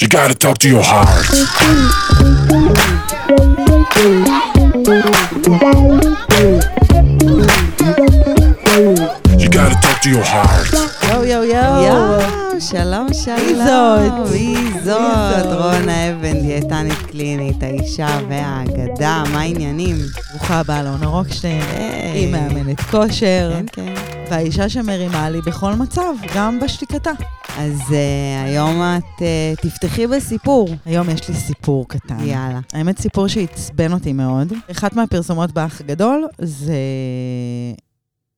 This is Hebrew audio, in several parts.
You gotta talk to your heart. You gotta talk to your heart. יואו, יואו, יואו. יואו, שלום, שלום. מי זאת? מי זאת? רונה אבן, דיאטנית קלינית, האישה והאגדה, מה העניינים? ברוכה הבאה לאונה רוקשטיין. היא מאמנת כושר, כן, כן. והאישה שמרימה לי בכל מצב, גם בשתיקתה. אז uh, היום את uh, תפתחי בסיפור. היום יש לי סיפור קטן. יאללה. האמת, סיפור שעצבן אותי מאוד. אחת מהפרסומות באח הגדול זה...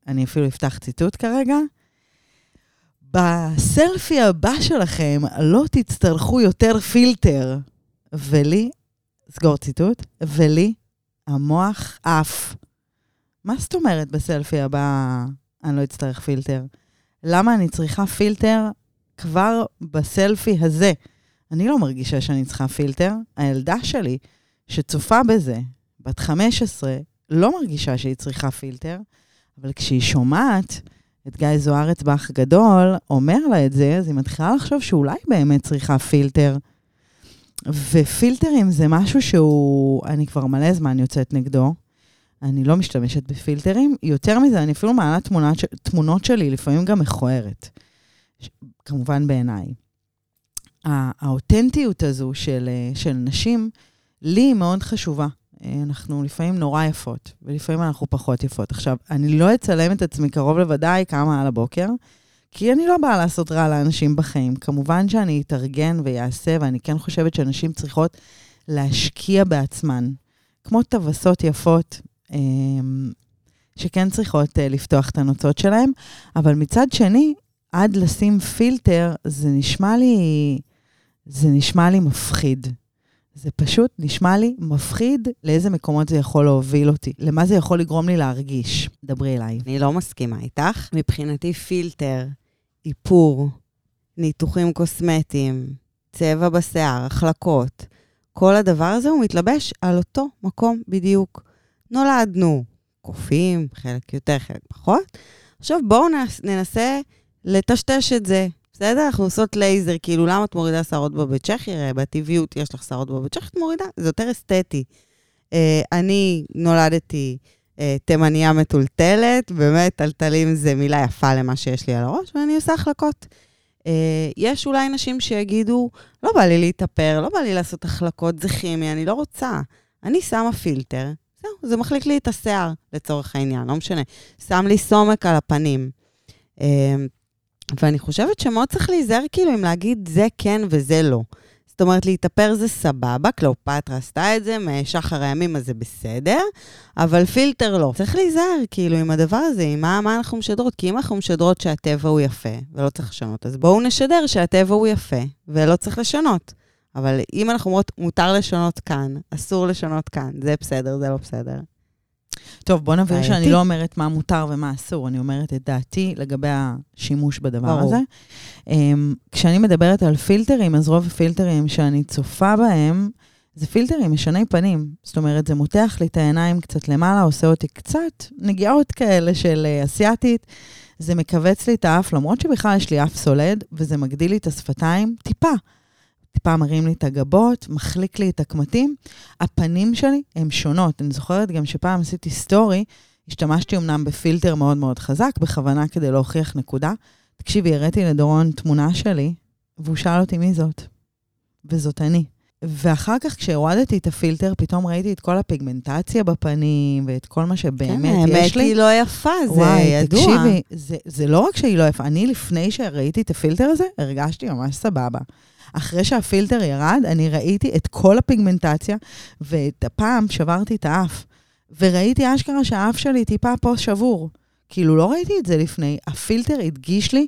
אני אפילו אפתח ציטוט כרגע. בסלפי הבא שלכם לא תצטרכו יותר פילטר. ולי, סגור ציטוט, ולי המוח עף. מה זאת אומרת בסלפי הבא אני לא אצטרך פילטר? למה אני צריכה פילטר כבר בסלפי הזה? אני לא מרגישה שאני צריכה פילטר. הילדה שלי, שצופה בזה, בת 15, לא מרגישה שהיא צריכה פילטר, אבל כשהיא שומעת את גיא זוארץ באח גדול אומר לה את זה, אז היא מתחילה לחשוב שאולי באמת צריכה פילטר. ופילטרים זה משהו שהוא, אני כבר מלא זמן יוצאת נגדו. אני לא משתמשת בפילטרים. יותר מזה, אני אפילו מעלה תמונות, תמונות שלי, לפעמים גם מכוערת. כמובן בעיניי. הא- האותנטיות הזו של, אה, של נשים, לי היא מאוד חשובה. אה, אנחנו לפעמים נורא יפות, ולפעמים אנחנו פחות יפות. עכשיו, אני לא אצלם את עצמי קרוב לוודאי כמה על הבוקר, כי אני לא באה לעשות רע לאנשים בחיים. כמובן שאני אתארגן ואעשה, ואני כן חושבת שאנשים צריכות להשקיע בעצמן. כמו טווסות יפות, שכן צריכות אה, לפתוח את הנוצות שלהם, אבל מצד שני, עד לשים פילטר, זה נשמע לי, זה נשמע לי מפחיד. זה פשוט נשמע לי מפחיד לאיזה מקומות זה יכול להוביל אותי, למה זה יכול לגרום לי להרגיש. דברי אליי. אני לא מסכימה איתך. מבחינתי פילטר, איפור, ניתוחים קוסמטיים, צבע בשיער, החלקות, כל הדבר הזה הוא מתלבש על אותו מקום בדיוק. נולדנו קופים, חלק יותר, חלק פחות. עכשיו בואו נס- ננסה לטשטש את זה. בסדר? אנחנו עושות לייזר, כאילו, למה את מורידה שערות בבית צ'כי? הרי בטבעיות יש לך שערות בבית צ'כי, את מורידה, זה יותר אסתטי. אה, אני נולדתי אה, תימניה מטולטלת, באמת, טלטלים זה מילה יפה למה שיש לי על הראש, ואני עושה החלקות. אה, יש אולי נשים שיגידו, לא בא לי להתאפר, לא בא לי לעשות החלקות, זה כימי, אני לא רוצה. אני שמה פילטר, זהו, זה מחליק לי את השיער, לצורך העניין, לא משנה. שם לי סומק על הפנים. אה, ואני חושבת שמאוד צריך להיזהר כאילו אם להגיד זה כן וזה לא. זאת אומרת, להתאפר זה סבבה, קליאופטרה עשתה את זה, משחר הימים אז זה בסדר, אבל פילטר לא. צריך להיזהר כאילו עם הדבר הזה, עם מה, מה אנחנו משדרות, כי אם אנחנו משדרות שהטבע הוא יפה ולא צריך לשנות, אז בואו נשדר שהטבע הוא יפה ולא צריך לשנות. אבל אם אנחנו אומרות, מותר לשנות כאן, אסור לשנות כאן, זה בסדר, זה לא בסדר. טוב, בוא נבהיר בעייתי. שאני לא אומרת מה מותר ומה אסור, אני אומרת את דעתי לגבי השימוש בדבר ברור. הזה. Um, כשאני מדברת על פילטרים, אז רוב הפילטרים שאני צופה בהם, זה פילטרים משני פנים. זאת אומרת, זה מותח לי את העיניים קצת למעלה, עושה אותי קצת נגיעות כאלה של uh, אסיאתית. זה מכווץ לי את האף, למרות שבכלל יש לי אף סולד, וזה מגדיל לי את השפתיים טיפה. טיפה מרים לי את הגבות, מחליק לי את הקמטים. הפנים שלי הן שונות. אני זוכרת גם שפעם עשיתי סטורי, השתמשתי אמנם בפילטר מאוד מאוד חזק, בכוונה כדי להוכיח נקודה. תקשיבי, הראיתי לדורון תמונה שלי, והוא שאל אותי מי זאת. וזאת אני. ואחר כך, כשהורדתי את הפילטר, פתאום ראיתי את כל הפיגמנטציה בפנים, ואת כל מה שבאמת כן, יש האמת לי. היא לא יפה, זה וואי, ידוע. תקשיבי, זה, זה לא רק שהיא לא יפה, אני לפני שראיתי את הפילטר הזה, הרגשתי ממש סבבה. אחרי שהפילטר ירד, אני ראיתי את כל הפיגמנטציה, ואת הפעם שברתי את האף. וראיתי אשכרה שהאף שלי טיפה פה שבור. כאילו, לא ראיתי את זה לפני. הפילטר הדגיש לי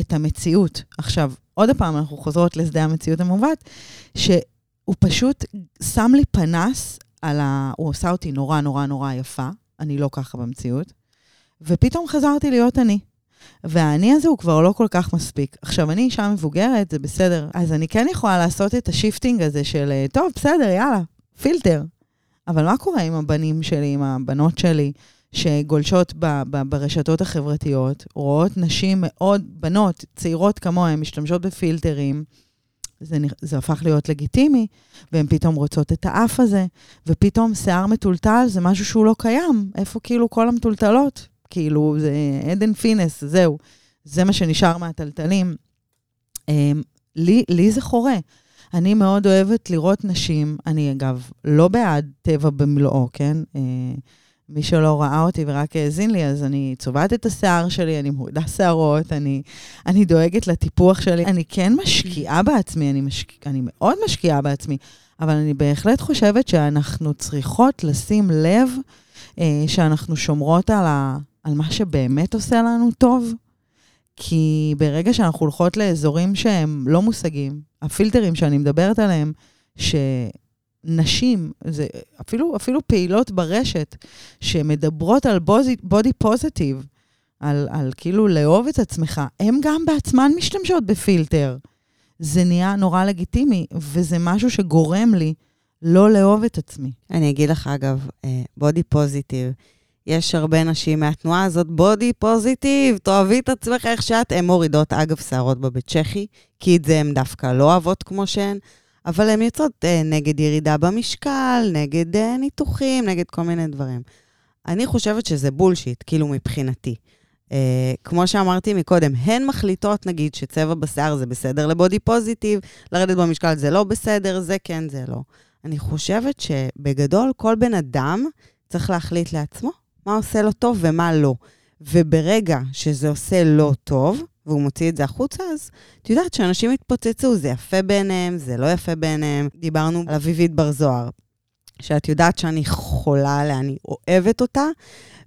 את המציאות. עכשיו, עוד פעם, אנחנו חוזרות לשדה המציאות המעוות, שהוא פשוט שם לי פנס על ה... הוא עושה אותי נורא נורא נורא יפה, אני לא ככה במציאות, ופתאום חזרתי להיות אני. והאני הזה הוא כבר לא כל כך מספיק. עכשיו, אני אישה מבוגרת, זה בסדר, אז אני כן יכולה לעשות את ה shifting הזה של, אה, טוב, בסדר, יאללה, פילטר. אבל מה קורה עם הבנים שלי, עם הבנות שלי, שגולשות ב- ב- ברשתות החברתיות, רואות נשים מאוד, בנות צעירות כמוהן, משתמשות בפילטרים, זה, זה הפך להיות לגיטימי, והן פתאום רוצות את האף הזה, ופתאום שיער מתולתל זה משהו שהוא לא קיים. איפה כאילו כל המתולתלות? כאילו, זה עדן פינס, זהו. זה מה שנשאר מהטלטלים. אמ, לי, לי זה חורה. אני מאוד אוהבת לראות נשים, אני אגב לא בעד טבע במלואו, כן? אה, מי שלא ראה אותי ורק האזין לי, אז אני צובעת את השיער שלי, אני מורידה שערות, אני, אני דואגת לטיפוח שלי. אני כן משקיעה בעצמי, אני, משק... אני מאוד משקיעה בעצמי, אבל אני בהחלט חושבת שאנחנו צריכות לשים לב אה, שאנחנו שומרות על, ה... על מה שבאמת עושה לנו טוב. כי ברגע שאנחנו הולכות לאזורים שהם לא מושגים, הפילטרים שאני מדברת עליהם, שנשים, זה אפילו, אפילו פעילות ברשת, שמדברות על בודי פוזיטיב, על, על כאילו לאהוב את עצמך, הם גם בעצמן משתמשות בפילטר. זה נהיה נורא לגיטימי, וזה משהו שגורם לי לא לאהוב את עצמי. אני אגיד לך, אגב, body positive. יש הרבה נשים מהתנועה הזאת, body positive, תאהבי את עצמך איך שאת. הן מורידות, אגב, שערות בבית שחי, כי את זה הן דווקא לא אוהבות כמו שהן, אבל הן יוצאות אה, נגד ירידה במשקל, נגד אה, ניתוחים, נגד כל מיני דברים. אני חושבת שזה bullshit, כאילו מבחינתי. אה, כמו שאמרתי מקודם, הן מחליטות, נגיד, שצבע בשיער זה בסדר ל body positive, לרדת במשקל זה לא בסדר, זה כן, זה לא. אני חושבת שבגדול, כל בן אדם צריך להחליט לעצמו מה עושה לו טוב ומה לא. וברגע שזה עושה לא טוב, והוא מוציא את זה החוצה, אז את יודעת שאנשים התפוצצו, זה יפה בעיניהם, זה לא יפה בעיניהם. דיברנו על אביבית בר זוהר, שאת יודעת שאני חולה עליה, אני אוהבת אותה,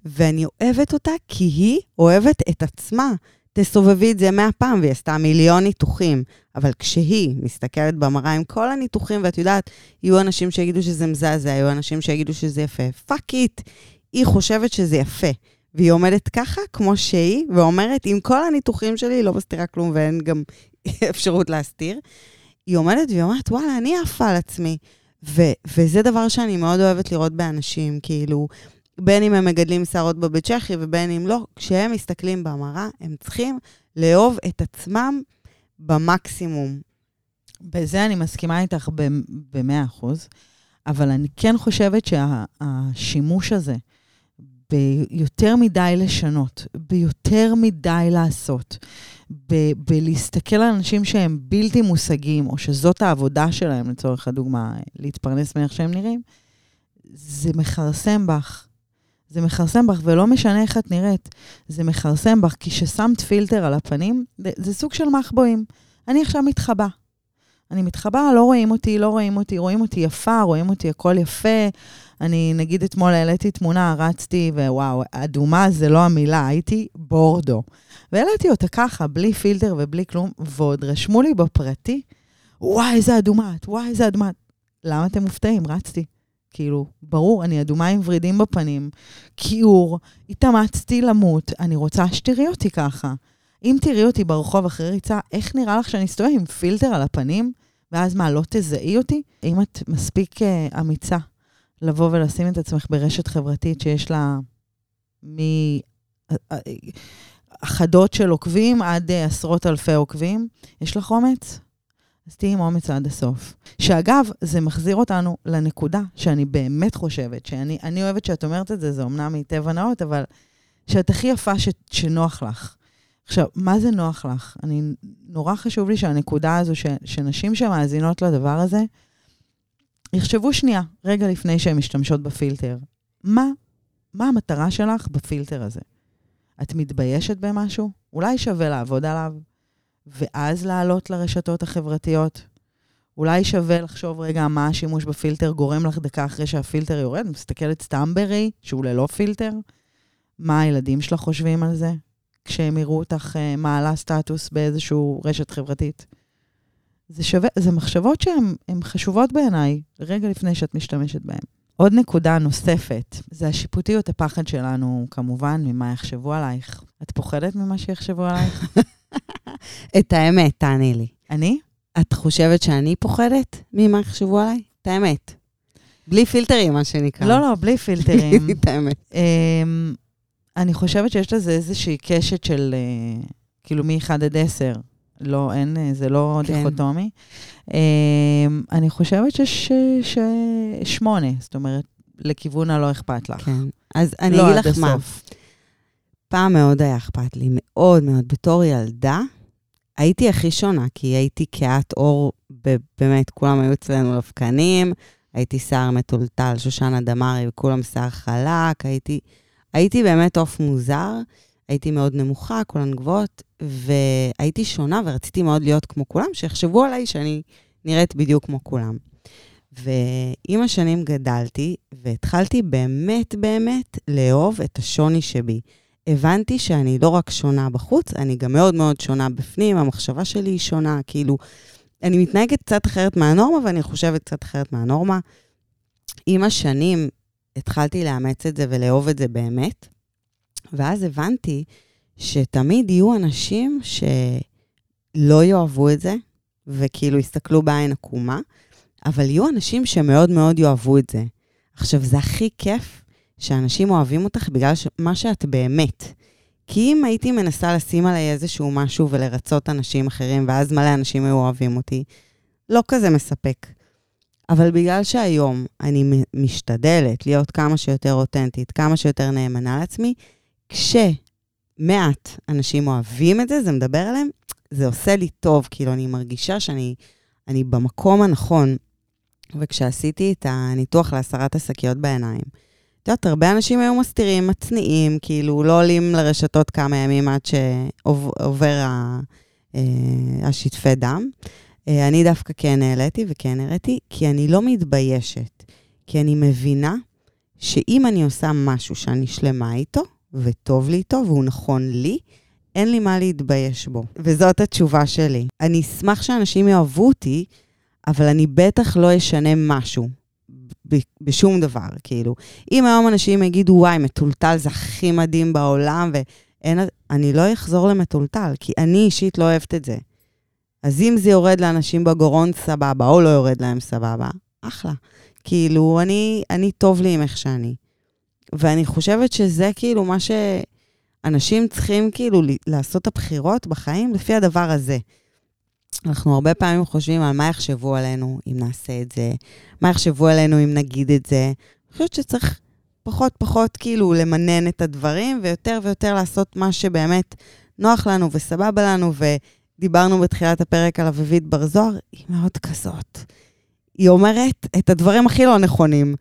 ואני אוהבת אותה כי היא אוהבת את עצמה. תסובבי את זה מאה פעם, והיא עשתה מיליון ניתוחים. אבל כשהיא מסתכלת במראה עם כל הניתוחים, ואת יודעת, יהיו אנשים שיגידו שזה מזעזע, יהיו אנשים שיגידו שזה יפה. fuck it, היא חושבת שזה יפה. והיא עומדת ככה, כמו שהיא, ואומרת, עם כל הניתוחים שלי, לא מסתירה כלום ואין גם אפשרות להסתיר. היא עומדת והיא אומרת, וואלה, אני עפה על עצמי. ו- וזה דבר שאני מאוד אוהבת לראות באנשים, כאילו, בין אם הם מגדלים שערות בבית צ'כי ובין אם לא, כשהם מסתכלים במראה, הם צריכים לאהוב את עצמם במקסימום. בזה אני מסכימה איתך במאה אחוז, אבל אני כן חושבת שהשימוש שה- הזה, ביותר מדי לשנות, ביותר מדי לעשות, ב- בלהסתכל על אנשים שהם בלתי מושגים, או שזאת העבודה שלהם, לצורך הדוגמה, להתפרנס מאיך שהם נראים, זה מכרסם בך. זה מכרסם בך, ולא משנה איך את נראית, זה מכרסם בך, כי כששמת פילטר על הפנים, זה, זה סוג של מחבואים. אני עכשיו מתחבא. אני מתחבא, לא רואים אותי, לא רואים אותי, רואים אותי יפה, רואים אותי הכל יפה. אני, נגיד אתמול העליתי תמונה, רצתי, ווואו, אדומה זה לא המילה, הייתי בורדו. והעליתי אותה ככה, בלי פילטר ובלי כלום, ועוד רשמו לי בפרטי, וואי, איזה אדומה את, וואי, איזה אדומה את. למה אתם מופתעים? רצתי. כאילו, ברור, אני אדומה עם ורידים בפנים, כיעור, התאמצתי למות, אני רוצה שתראי אותי ככה. אם תראי אותי ברחוב אחרי ריצה, איך נראה לך שאני אסתובב עם פילטר על הפנים? ואז מה, לא תזהי אותי? אם את מספיק uh, אמיצה לבוא ולשים את עצמך ברשת חברתית שיש לה מאחדות של עוקבים עד uh, עשרות אלפי עוקבים, יש לך אומץ? אז תהיי עם אומץ עד הסוף. שאגב, זה מחזיר אותנו לנקודה שאני באמת חושבת, שאני אני אוהבת שאת אומרת את זה, זה אמנם מטבע נאות, אבל שאת הכי יפה ש, שנוח לך. עכשיו, מה זה נוח לך? אני, נורא חשוב לי שהנקודה הזו, ש, שנשים שמאזינות לדבר הזה, יחשבו שנייה, רגע לפני שהן משתמשות בפילטר. מה, מה המטרה שלך בפילטר הזה? את מתביישת במשהו? אולי שווה לעבוד עליו, ואז לעלות לרשתות החברתיות. אולי שווה לחשוב רגע מה השימוש בפילטר גורם לך דקה אחרי שהפילטר יורד, מסתכלת סתם בראי, שהוא ללא פילטר. מה הילדים שלך חושבים על זה? כשהם יראו אותך uh, מעלה סטטוס באיזושהי רשת חברתית. זה שווה, זה מחשבות שהן חשובות בעיניי, רגע לפני שאת משתמשת בהן. עוד נקודה נוספת, זה השיפוטיות, הפחד שלנו, כמובן, ממה יחשבו עלייך. את פוחדת ממה שיחשבו עלייך? את האמת, תעני לי. אני? את חושבת שאני פוחדת ממה יחשבו עליי? את האמת. בלי פילטרים, מה שנקרא. לא, לא, בלי פילטרים. את האמת. אני חושבת שיש לזה איזושהי קשת של, uh, כאילו, מ-1 עד 10. לא, אין, אה, זה לא כן. דיכוטומי. אה, אני חושבת שש, ש, שמונה, זאת אומרת, לכיוון הלא אכפת לך. כן. אז אני לא אגיד לך מה. פעם מאוד היה אכפת לי, מאוד מאוד. בתור ילדה, הייתי הכי שונה, כי הייתי כהת עור, ב- באמת, כולם היו אצלנו לבקנים, הייתי שיער מטולטל, שושנה דמארי, וכולם שיער חלק, הייתי, הייתי באמת עוף מוזר, הייתי מאוד נמוכה, כולן גבוהות, והייתי שונה ורציתי מאוד להיות כמו כולם, שיחשבו עליי שאני נראית בדיוק כמו כולם. ועם השנים גדלתי, והתחלתי באמת באמת לאהוב את השוני שבי. הבנתי שאני לא רק שונה בחוץ, אני גם מאוד מאוד שונה בפנים, המחשבה שלי היא שונה, כאילו, אני מתנהגת קצת אחרת מהנורמה, ואני חושבת קצת אחרת מהנורמה. עם השנים התחלתי לאמץ את זה ולאהוב את זה באמת, ואז הבנתי שתמיד יהיו אנשים שלא יאהבו את זה, וכאילו יסתכלו בעין עקומה, אבל יהיו אנשים שמאוד מאוד יאהבו את זה. עכשיו, זה הכי כיף שאנשים אוהבים אותך בגלל. מה שאת באמת. כי אם הייתי מנסה לשים עליי איזשהו משהו ולרצות אנשים אחרים, ואז מלא אנשים היו אוהבים אותי, לא כזה מספק. אבל בגלל שהיום אני משתדלת להיות כמה שיותר אותנטית, כמה שיותר נאמנה לעצמי, כשמעט אנשים אוהבים את זה, זה מדבר עליהם, זה עושה לי טוב, כאילו אני מרגישה שאני אני במקום הנכון. וכשעשיתי את הניתוח להסרת השקיות בעיניים, את יודעת, הרבה אנשים היו מסתירים, מצניעים, כאילו לא עולים לרשתות כמה ימים עד שעובר אה, השטפי דם. אה, אני דווקא כן העליתי וכן הראיתי, כי אני לא מתביישת. כי אני מבינה שאם אני עושה משהו שאני שלמה איתו, וטוב לי איתו, והוא נכון לי, אין לי מה להתבייש בו. וזאת התשובה שלי. אני אשמח שאנשים יאהבו אותי, אבל אני בטח לא אשנה משהו. בשום דבר, כאילו. אם היום אנשים יגידו, וואי, מטולטל זה הכי מדהים בעולם, ואין... אני לא אחזור למטולטל, כי אני אישית לא אוהבת את זה. אז אם זה יורד לאנשים בגרון, סבבה, או לא יורד להם, סבבה, אחלה. כאילו, אני, אני טוב לי עם איך שאני. ואני חושבת שזה כאילו מה שאנשים צריכים כאילו לעשות את הבחירות בחיים לפי הדבר הזה. אנחנו הרבה פעמים חושבים על מה יחשבו עלינו אם נעשה את זה, מה יחשבו עלינו אם נגיד את זה. אני חושבת שצריך פחות פחות כאילו למנן את הדברים, ויותר ויותר לעשות מה שבאמת נוח לנו וסבבה לנו, ודיברנו בתחילת הפרק על אביבית בר זוהר, היא מאוד כזאת. היא אומרת את הדברים הכי לא נכונים.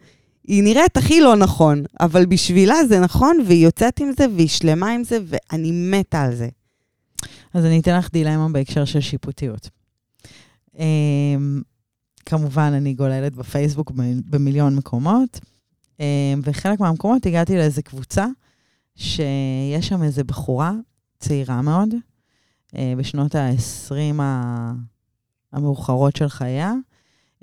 היא נראית הכי לא נכון, אבל בשבילה זה נכון, והיא יוצאת עם זה, והיא שלמה עם זה, ואני מתה על זה. אז אני אתן לך דילמה בהקשר של שיפוטיות. אמ, כמובן, אני גוללת בפייסבוק במיליון מקומות, אמ, וחלק מהמקומות הגעתי לאיזו קבוצה, שיש שם איזו בחורה צעירה מאוד, בשנות ה-20 המאוחרות של חייה,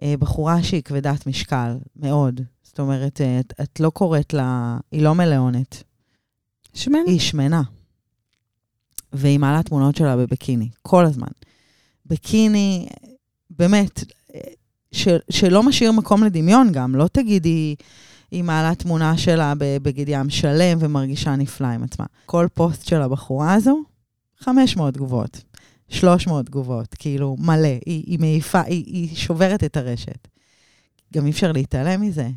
אה, בחורה שהיא כבדת משקל, מאוד. זאת אומרת, אה, את, את לא קוראת לה, היא לא מלאונת, שמנה. היא שמנה. והיא מעלה תמונות שלה בבקיני, כל הזמן. בקיני, באמת, ש, שלא משאיר מקום לדמיון גם, לא תגידי, היא מעלה תמונה שלה בבגד ים שלם ומרגישה נפלא עם עצמה. כל פוסט של הבחורה הזו, 500 תגובות, 300 תגובות, כאילו, מלא. היא, היא מעיפה, היא, היא שוברת את הרשת. גם אי אפשר להתעלם מזה.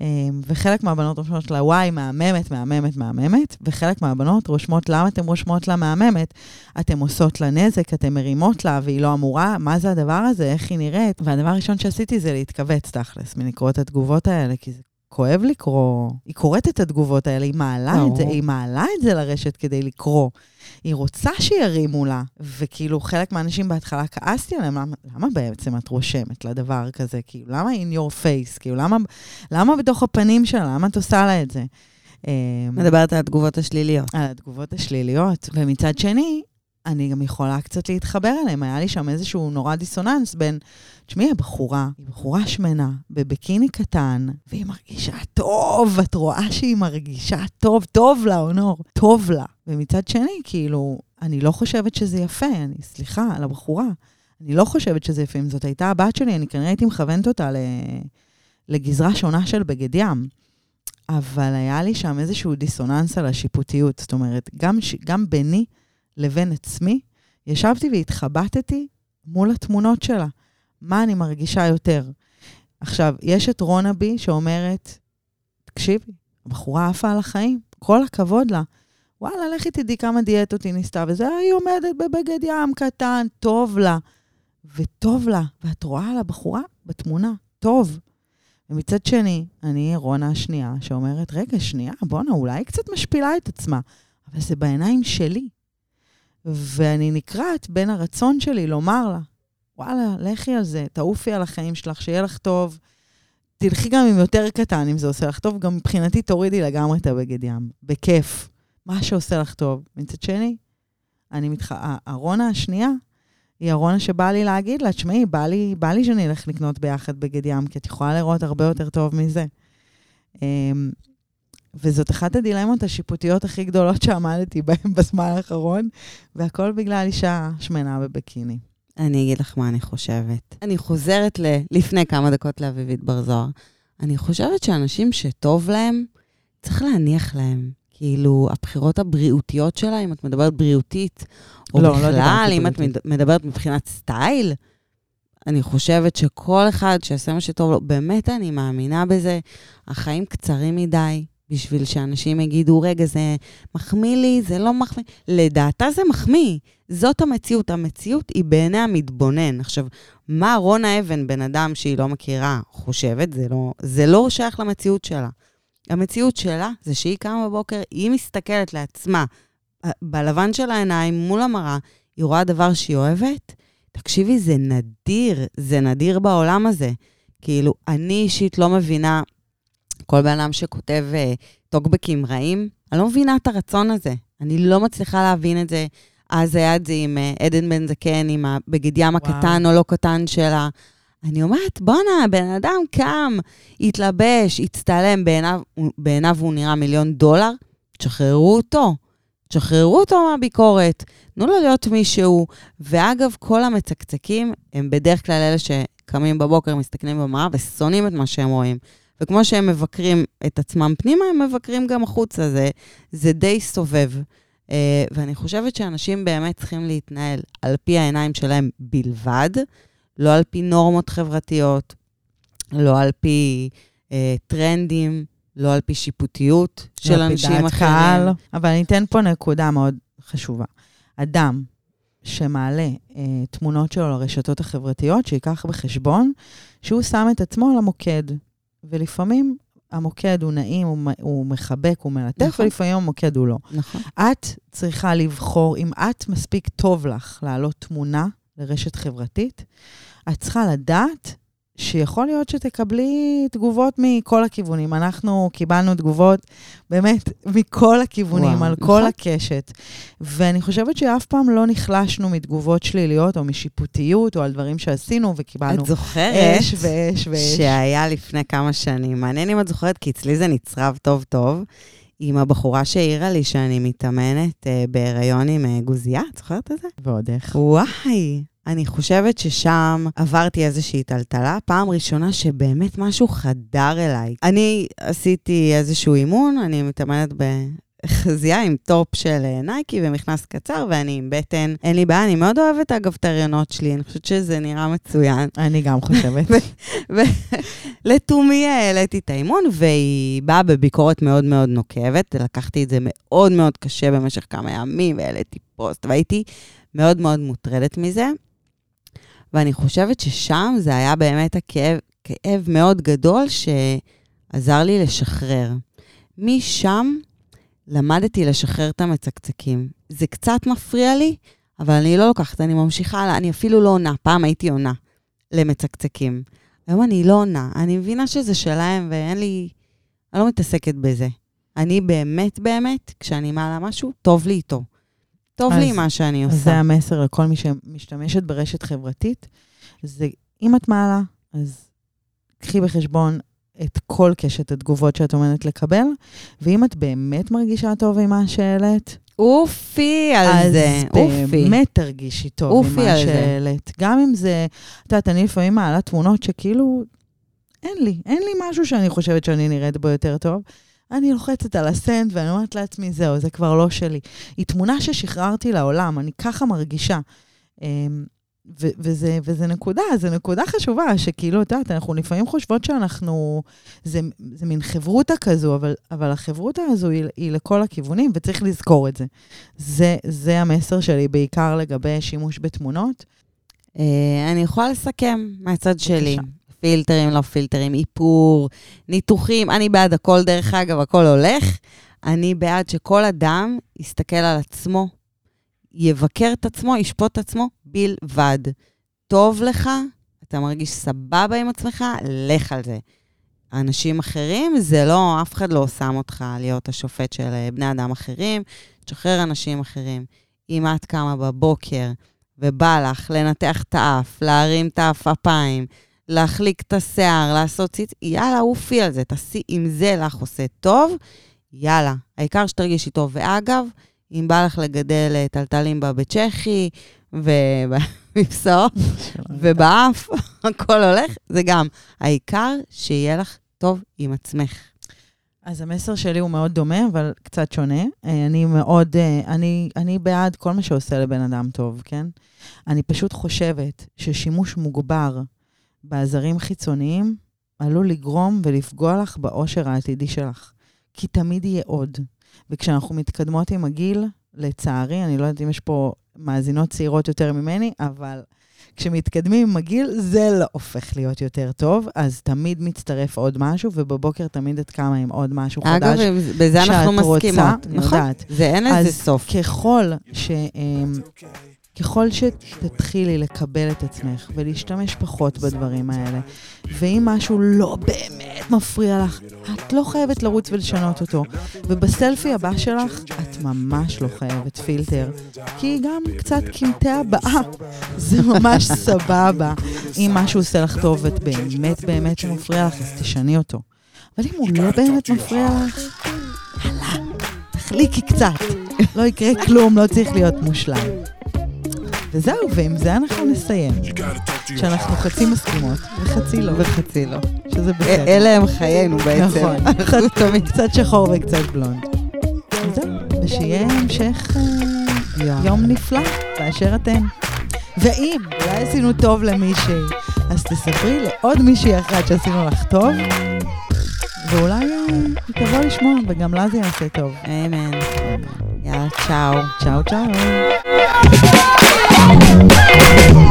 אמ, וחלק מהבנות רושמות לה, וואי, מהממת, מהממת, מהממת, וחלק מהבנות רושמות, למה אתן רושמות לה מהממת? אתן עושות לה נזק, אתן מרימות לה, והיא לא אמורה, מה זה הדבר הזה, איך היא נראית? והדבר הראשון שעשיתי זה להתכווץ, תכלס, מלקרוא את התגובות האלה, כי זה כואב לקרוא. היא קוראת את התגובות האלה, היא מעלה את זה. היא מעלה את זה לרשת כדי לקרוא. היא רוצה שירימו לה, וכאילו חלק מהאנשים בהתחלה כעסתי עליהם, למה, למה בעצם את רושמת לדבר כזה? כאילו, למה in your face? כאילו, למה, למה בתוך הפנים שלה? למה את עושה לה את זה? אמ, מדברת על התגובות השליליות. על התגובות השליליות, ומצד שני, אני גם יכולה קצת להתחבר אליהם. היה לי שם איזשהו נורא דיסוננס בין, תשמעי, הבחורה, היא בחורה שמנה, בביקיני קטן, והיא מרגישה טוב, את רואה שהיא מרגישה טוב, טוב לה, אונור, טוב לה. ומצד שני, כאילו, אני לא חושבת שזה יפה, אני, סליחה, על הבחורה. אני לא חושבת שזה יפה. אם זאת הייתה הבת שלי, אני כנראה הייתי מכוונת אותה. לגזרה שונה של בגד ים. אבל היה לי שם איזשהו דיסוננס על השיפוטיות. זאת אומרת, גם. גם ביני לבין עצמי, ישבתי והתחבטתי מול התמונות שלה. מה אני מרגישה יותר? עכשיו, יש את רונה בי שאומרת, תקשיבי, הבחורה עפה על החיים, כל הכבוד לה. וואלה, לכי תדעי כמה דיאטות היא ניסתה, וזה, היא עומדת בבגד ים קטן, טוב לה. וטוב לה, ואת רואה על הבחורה בתמונה, טוב. ומצד שני, אני רונה השנייה, שאומרת, רגע, שנייה, בואנה, אולי היא קצת משפילה את עצמה, אבל זה בעיניים שלי. ואני נקרעת בין הרצון שלי לומר לה, וואלה, לכי על זה, תעופי על החיים שלך, שיהיה לך טוב. תלכי גם עם יותר קטן, אם זה עושה לך טוב, גם מבחינתי תורידי לגמרי את הבגד ים, בכיף. מה שעושה לך טוב. מצד שני, אני מתח... הרונה השנייה, היא הרונה שבא לי להגיד לה, תשמעי, בא לי, בא לי שאני אלך לקנות ביחד בגד ים, כי את יכולה לראות הרבה יותר טוב מזה. וזאת אחת הדילמות השיפוטיות הכי גדולות שעמדתי בהן בזמן האחרון, והכל בגלל אישה שמנה בבקיני. אני אגיד לך מה אני חושבת. אני חוזרת ל... לפני כמה דקות לאביבית בר זוהר. אני חושבת שאנשים שטוב להם, צריך להניח להם. כאילו, הבחירות הבריאותיות שלה, אם את מדברת בריאותית, או לא, לא בכלל, דיברתי אם את. מדברת מבחינת סטייל, אני חושבת שכל אחד שיעשה מה שטוב לו, באמת אני מאמינה בזה. החיים קצרים מדי בשביל שאנשים יגידו, רגע, זה מחמיא לי, זה לא מחמיא. לדעתה זה מחמיא. זאת המציאות. המציאות היא בעיני המתבונן. עכשיו, מה רונה אבן, בן אדם שהיא לא מכירה, חושבת? זה לא, זה לא שייך למציאות שלה. המציאות שלה זה שהיא קמה בבוקר, היא מסתכלת לעצמה ב- בלבן של העיניים, מול המראה, היא רואה דבר שהיא אוהבת. תקשיבי, זה נדיר, זה נדיר בעולם הזה. כאילו, אני אישית לא מבינה, כל בן אדם שכותב uh, טוקבקים רעים, אני לא מבינה את הרצון הזה. אני לא מצליחה להבין את זה. אז היה את זה עם uh, עדן בן זקן, עם הבגד ים הקטן או לא קטן שלה. אני אומרת, בואנה, בן אדם קם, התלבש, הצטלם, בעיניו, בעיניו הוא נראה מיליון דולר, תשחררו אותו. תשחררו אותו מהביקורת, תנו לו להיות מישהו. ואגב, כל המצקצקים הם בדרך כלל אלה שקמים בבוקר, מסתכלים במראה ושונאים את מה שהם רואים. וכמו שהם מבקרים את עצמם פנימה, הם מבקרים גם החוצה. זה, זה די סובב. Uh, ואני חושבת שאנשים באמת צריכים להתנהל על פי העיניים שלהם בלבד, לא על פי נורמות חברתיות, לא על פי uh, טרנדים, לא על פי שיפוטיות של פי אנשים אחרים. קהל. אבל אני אתן פה נקודה מאוד חשובה. אדם שמעלה אה, תמונות שלו לרשתות החברתיות, שייקח בחשבון שהוא שם את עצמו על המוקד. ולפעמים המוקד הוא נעים, הוא, הוא מחבק, הוא מלטף, נכון. ולפעמים המוקד הוא לא. נכון. את צריכה לבחור, אם את מספיק טוב לך להעלות תמונה לרשת חברתית, את צריכה לדעת שיכול להיות שתקבלי תגובות מכל הכיוונים. אנחנו קיבלנו תגובות באמת מכל הכיוונים, וואו, על נכון. כל הקשת. ואני חושבת שאף פעם לא נחלשנו מתגובות שליליות או משיפוטיות או על דברים שעשינו וקיבלנו את זוכרת אש ואש ואש. שהיה לפני כמה שנים, מעניין אם את זוכרת, כי אצלי זה נצרב טוב טוב, עם הבחורה שהעירה לי שאני מתאמנת אה, בהיריון עם אה, גוזייה, את זוכרת את זה? ועוד איך. וואי, אני חושבת ששם עברתי איזושהי טלטלה, פעם ראשונה שבאמת משהו חדר אליי. אני עשיתי איזשהו אימון, אני מתאמנת בחזייה עם טופ של אה, Nike ומכנס קצר, ואני עם בטן. אין לי בעיה, אני מאוד אוהבת אגב את ההריונות שלי, אני חושבת שזה נראה מצוין. אני גם חושבת. ולתומי העליתי את האימון, והיא באה בביקורת מאוד מאוד נוקבת. לקחתי את זה מאוד מאוד קשה במשך כמה ימים, והעליתי פוסט, והייתי מאוד מאוד מוטרדת מזה. ואני חושבת ששם זה היה באמת הכאב, כאב מאוד גדול שעזר לי לשחרר. משם למדתי לשחרר את המצקצקים. זה קצת מפריע לי, אבל אני לא לוקחת, אני ממשיכה אני אפילו לא עונה. פעם הייתי עונה למצקצקים. היום אני לא עונה. אני מבינה שזה שלהם ואין לי... אני לא מתעסקת בזה. אני באמת, באמת, כשאני מעלה משהו, טוב לי איתו. טוב אז- לי מה שאני אז זה עושה. המסר לכל מי שמשתמשת ברשת חברתית. זה, אם את מעלה, אז קחי בחשבון את כל קשת התגובות שאת עומדת לקבל, ואם את באמת מרגישה טוב עם מה שהעלית, אופי על אז זה, אופי. באמת תרגישי טוב עם מה. שהעלית. גם אם זה, את יודעת, אני לפעמים מעלה תמונות שכאילו, אין לי, אין לי משהו שאני חושבת שאני נראית בו יותר טוב. אני לוחצת על הסנד ואני אומרת לעצמי, זהו, זה כבר לא שלי. היא תמונה ששחררתי לעולם, אני ככה מרגישה. אמ, ו- וזה, וזה נקודה, זו נקודה חשובה, שכאילו, את יודעת, אנחנו לפעמים חושבות שאנחנו, זה, זה מין חברותה כזו, אבל, אבל החברותה הזו היא, היא לכל הכיוונים, וצריך לזכור את זה. זה. זה המסר שלי, בעיקר לגבי שימוש בתמונות. אה, אני יכולה לסכם מהצד שלי. פילטרים, לא פילטרים, איפור, ניתוחים, אני בעד הכל, דרך אגב, הכל הולך. אני בעד שכל אדם יסתכל על עצמו, יבקר את עצמו, ישפוט את עצמו בלבד. טוב לך, אתה מרגיש סבבה עם עצמך, לך על זה. אנשים אחרים, זה לא, אף אחד לא שם אותך להיות השופט של אה, בני אדם אחרים, תשחרר אנשים אחרים. אם את קמה בבוקר ובא לך לנתח את האף, להרים את העפעפיים, להחליק את השיער, לעשות ציץ, יאללה, עופי על זה, תעשי, אם זה לך עושה טוב, יאללה. העיקר שתרגישי טוב. ואגב, אם בא לך לגדל אה, טלטלים בבית צ'כי, ובמפסעות, ובאף, הכל הולך, זה גם. העיקר שיהיה לך טוב עם עצמך. אז המסר שלי הוא מאוד דומה, אבל קצת שונה. אה, אני מאוד, אה, אני, אני בעד כל מה שעושה לבן אדם טוב, כן? אני פשוט חושבת ששימוש מוגבר בעזרים חיצוניים עלול לגרום ולפגוע לך באושר העתידי שלך. כי תמיד יהיה עוד. וכשאנחנו מתקדמות עם הגיל, לצערי, אני לא יודעת אם יש פה מאזינות צעירות יותר ממני, אבל כשמתקדמים עם הגיל, זה לא הופך להיות יותר טוב, אז תמיד מצטרף עוד משהו, ובבוקר תמיד את קמה עם עוד משהו אגב, חדש. בזה אנחנו מסכימות. נכון. יודעת. זה אין לזה אז סוף. ככל ש... ככל שתתחילי לקבל את עצמך ולהשתמש פחות בדברים האלה, ואם משהו לא באמת מפריע לך, את לא חייבת לרוץ ולשנות אותו. ובסלפי הבא שלך, את ממש לא חייבת פילטר, כי גם קצת קמטי הבאה, זה ממש סבבה. אם משהו עושה לך טוב ואת באמת באמת מפריע לך, אז תשני אותו. אבל אם הוא לא באמת מפריע לך, יאללה, תחליקי קצת. לא יקרה כלום, לא צריך להיות מושלם. וזהו, ועם זה אנחנו נסיים. שאנחנו חצי מסכימות, וחצי לא. וחצי לא. שזה בסדר. אלה הם חיינו בעצם. נכון, קצת, שחור וקצת בלונד. וזהו, ושיהיה המשך אה, יום נפלא באשר אתם. ואם אולי עשינו טוב למישהי, אז תספרי לעוד מישהי אחת שעשינו לך טוב, ואולי אה, היא תבוא לשמוע, וגם לה זה יעשה טוב. אמן. יאללה, צ'או. צ'או צ'או. Yeah.